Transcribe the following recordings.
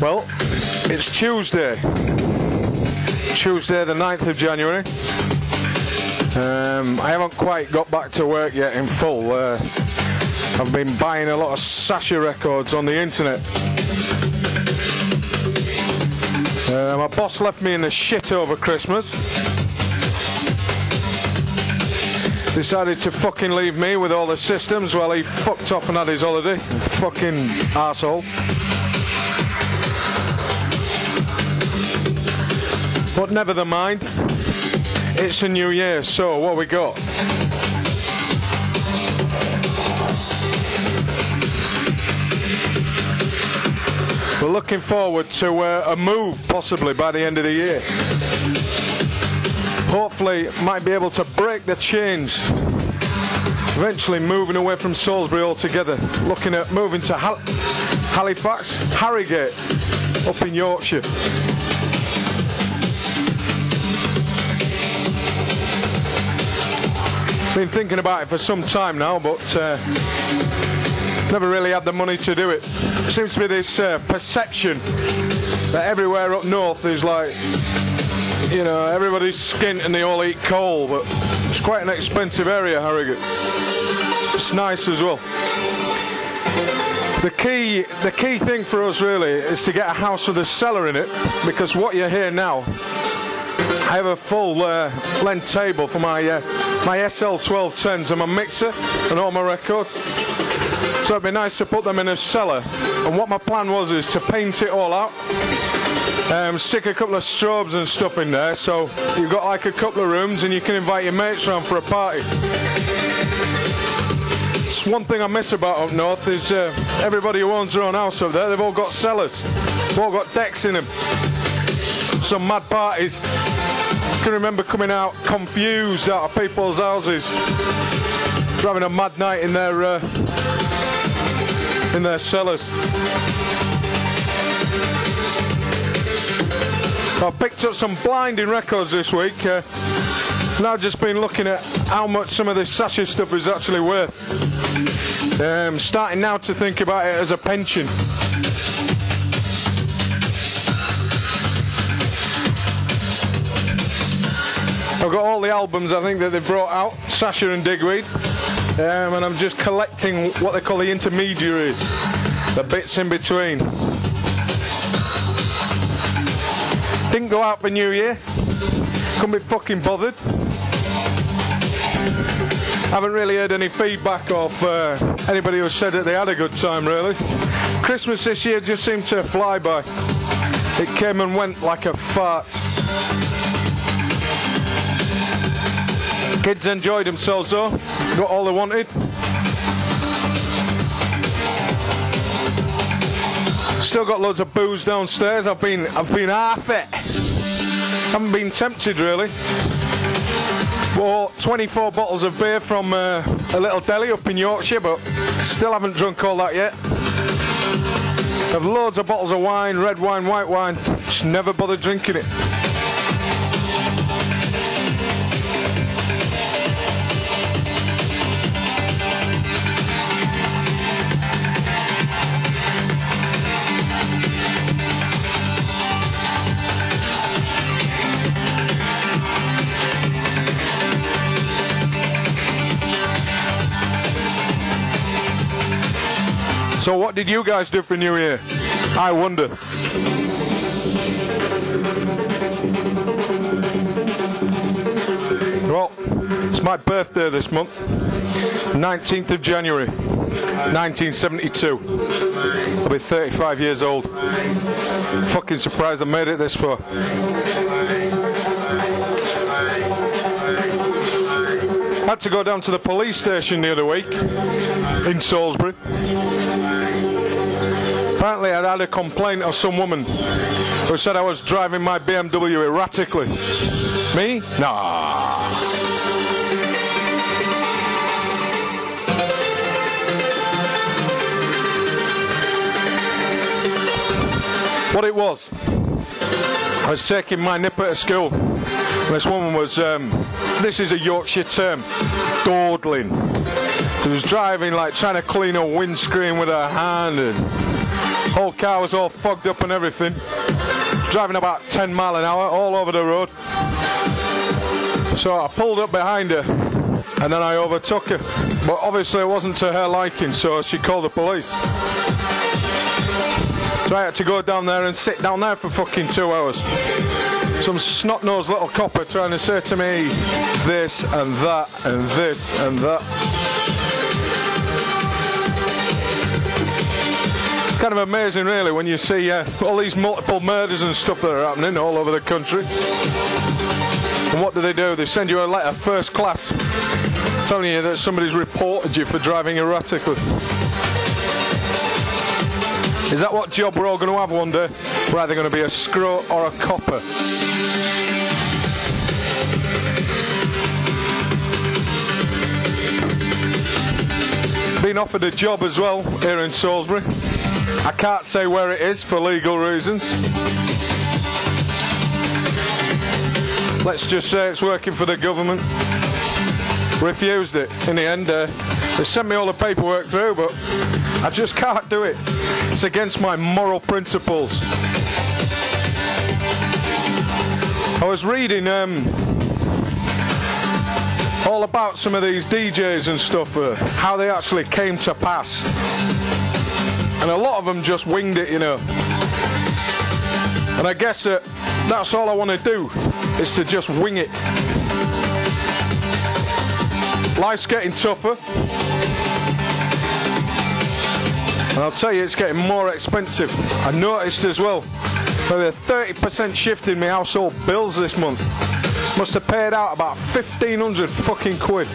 Well, it's Tuesday. Tuesday, the 9th of January. Um, I haven't quite got back to work yet in full. Uh, I've been buying a lot of Sasha records on the internet. Uh, my boss left me in the shit over Christmas. Decided to fucking leave me with all the systems while he fucked off and had his holiday. Fucking asshole. But never the mind. It's a new year, so what we got? We're looking forward to uh, a move possibly by the end of the year. Hopefully, might be able to break the chains. Eventually, moving away from Salisbury altogether. Looking at moving to Hal- Halifax, Harrogate, up in Yorkshire. Been thinking about it for some time now, but uh, never really had the money to do it. Seems to be this uh, perception that everywhere up north is like, you know, everybody's skint and they all eat coal, but it's quite an expensive area, Harrogate. It's nice as well. The key, the key thing for us really is to get a house with a cellar in it, because what you're hear now, I have a full uh, length table for my uh, my SL1210s and my mixer and all my records. So it'd be nice to put them in a cellar. And what my plan was is to paint it all out. Um, stick a couple of strobes and stuff in there so you've got like a couple of rooms and you can invite your mates around for a party. It's one thing I miss about up north is uh, everybody who owns their own house up there, they've all got cellars. They've all got decks in them. Some mad parties. Can remember coming out confused out of people's houses, having a mad night in their uh, in their cellars. I picked up some blinding records this week. Uh, now just been looking at how much some of this Sasha stuff is actually worth. Um, starting now to think about it as a pension. I've got all the albums I think that they've brought out, Sasha and Digweed, um, and I'm just collecting what they call the intermediaries, the bits in between. Didn't go out for New Year, couldn't be fucking bothered. Haven't really heard any feedback of uh, anybody who said that they had a good time really. Christmas this year just seemed to fly by. It came and went like a fart. Kids enjoyed themselves though, got all they wanted. Still got loads of booze downstairs. I've been I've been half it. Haven't been tempted really. Bought 24 bottles of beer from uh, a little deli up in Yorkshire, but still haven't drunk all that yet. Have loads of bottles of wine, red wine, white wine. Just never bothered drinking it. So what did you guys do for New Year? I wonder. Well, it's my birthday this month, 19th of January, 1972. I'll be 35 years old. Fucking surprised I made it this far. Had to go down to the police station the other week in Salisbury. Apparently, I'd had a complaint of some woman who said I was driving my BMW erratically. Me? Nah. What it was, I was taking my nipper to school. This woman was, um, this is a Yorkshire term, dawdling. She was driving like trying to clean a windscreen with her hand and Whole car was all fogged up and everything. Driving about 10 mile an hour all over the road. So I pulled up behind her and then I overtook her. But obviously it wasn't to her liking, so she called the police. So I had to go down there and sit down there for fucking two hours. Some snot-nosed little copper trying to say to me this and that and this and that. Kind of amazing, really, when you see uh, all these multiple murders and stuff that are happening all over the country. And what do they do? They send you a letter first class telling you that somebody's reported you for driving erratically. Is that what job we're all going to have one day? We're either going to be a screw or a copper. Been offered a job as well here in Salisbury. I can't say where it is for legal reasons. Let's just say it's working for the government. Refused it in the end. Uh, they sent me all the paperwork through, but I just can't do it. It's against my moral principles. I was reading um, all about some of these DJs and stuff, uh, how they actually came to pass. And a lot of them just winged it, you know. And I guess that that's all I want to do is to just wing it. Life's getting tougher. And I'll tell you, it's getting more expensive. I noticed as well, maybe a 30% shift in my household bills this month. Must have paid out about 1500 fucking quid.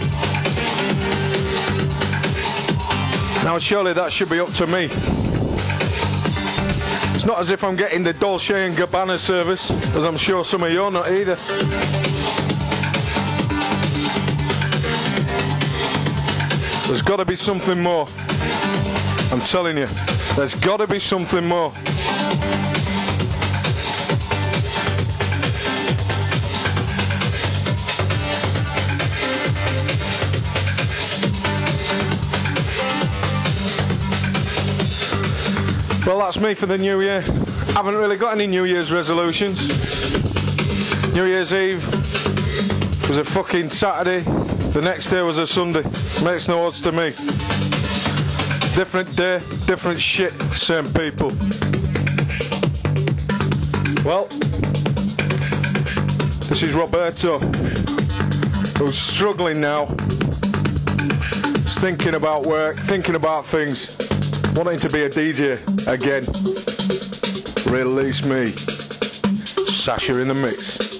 Now, surely that should be up to me. It's not as if I'm getting the Dolce and Gabbana service, as I'm sure some of you are not either. There's got to be something more. I'm telling you, there's got to be something more. Well, that's me for the new year. Haven't really got any New Year's resolutions. New Year's Eve was a fucking Saturday. The next day was a Sunday. Makes no odds to me. Different day, different shit, same people. Well, this is Roberto, who's struggling now. He's thinking about work, thinking about things, wanting to be a DJ again. Release me. Sasha in the mix.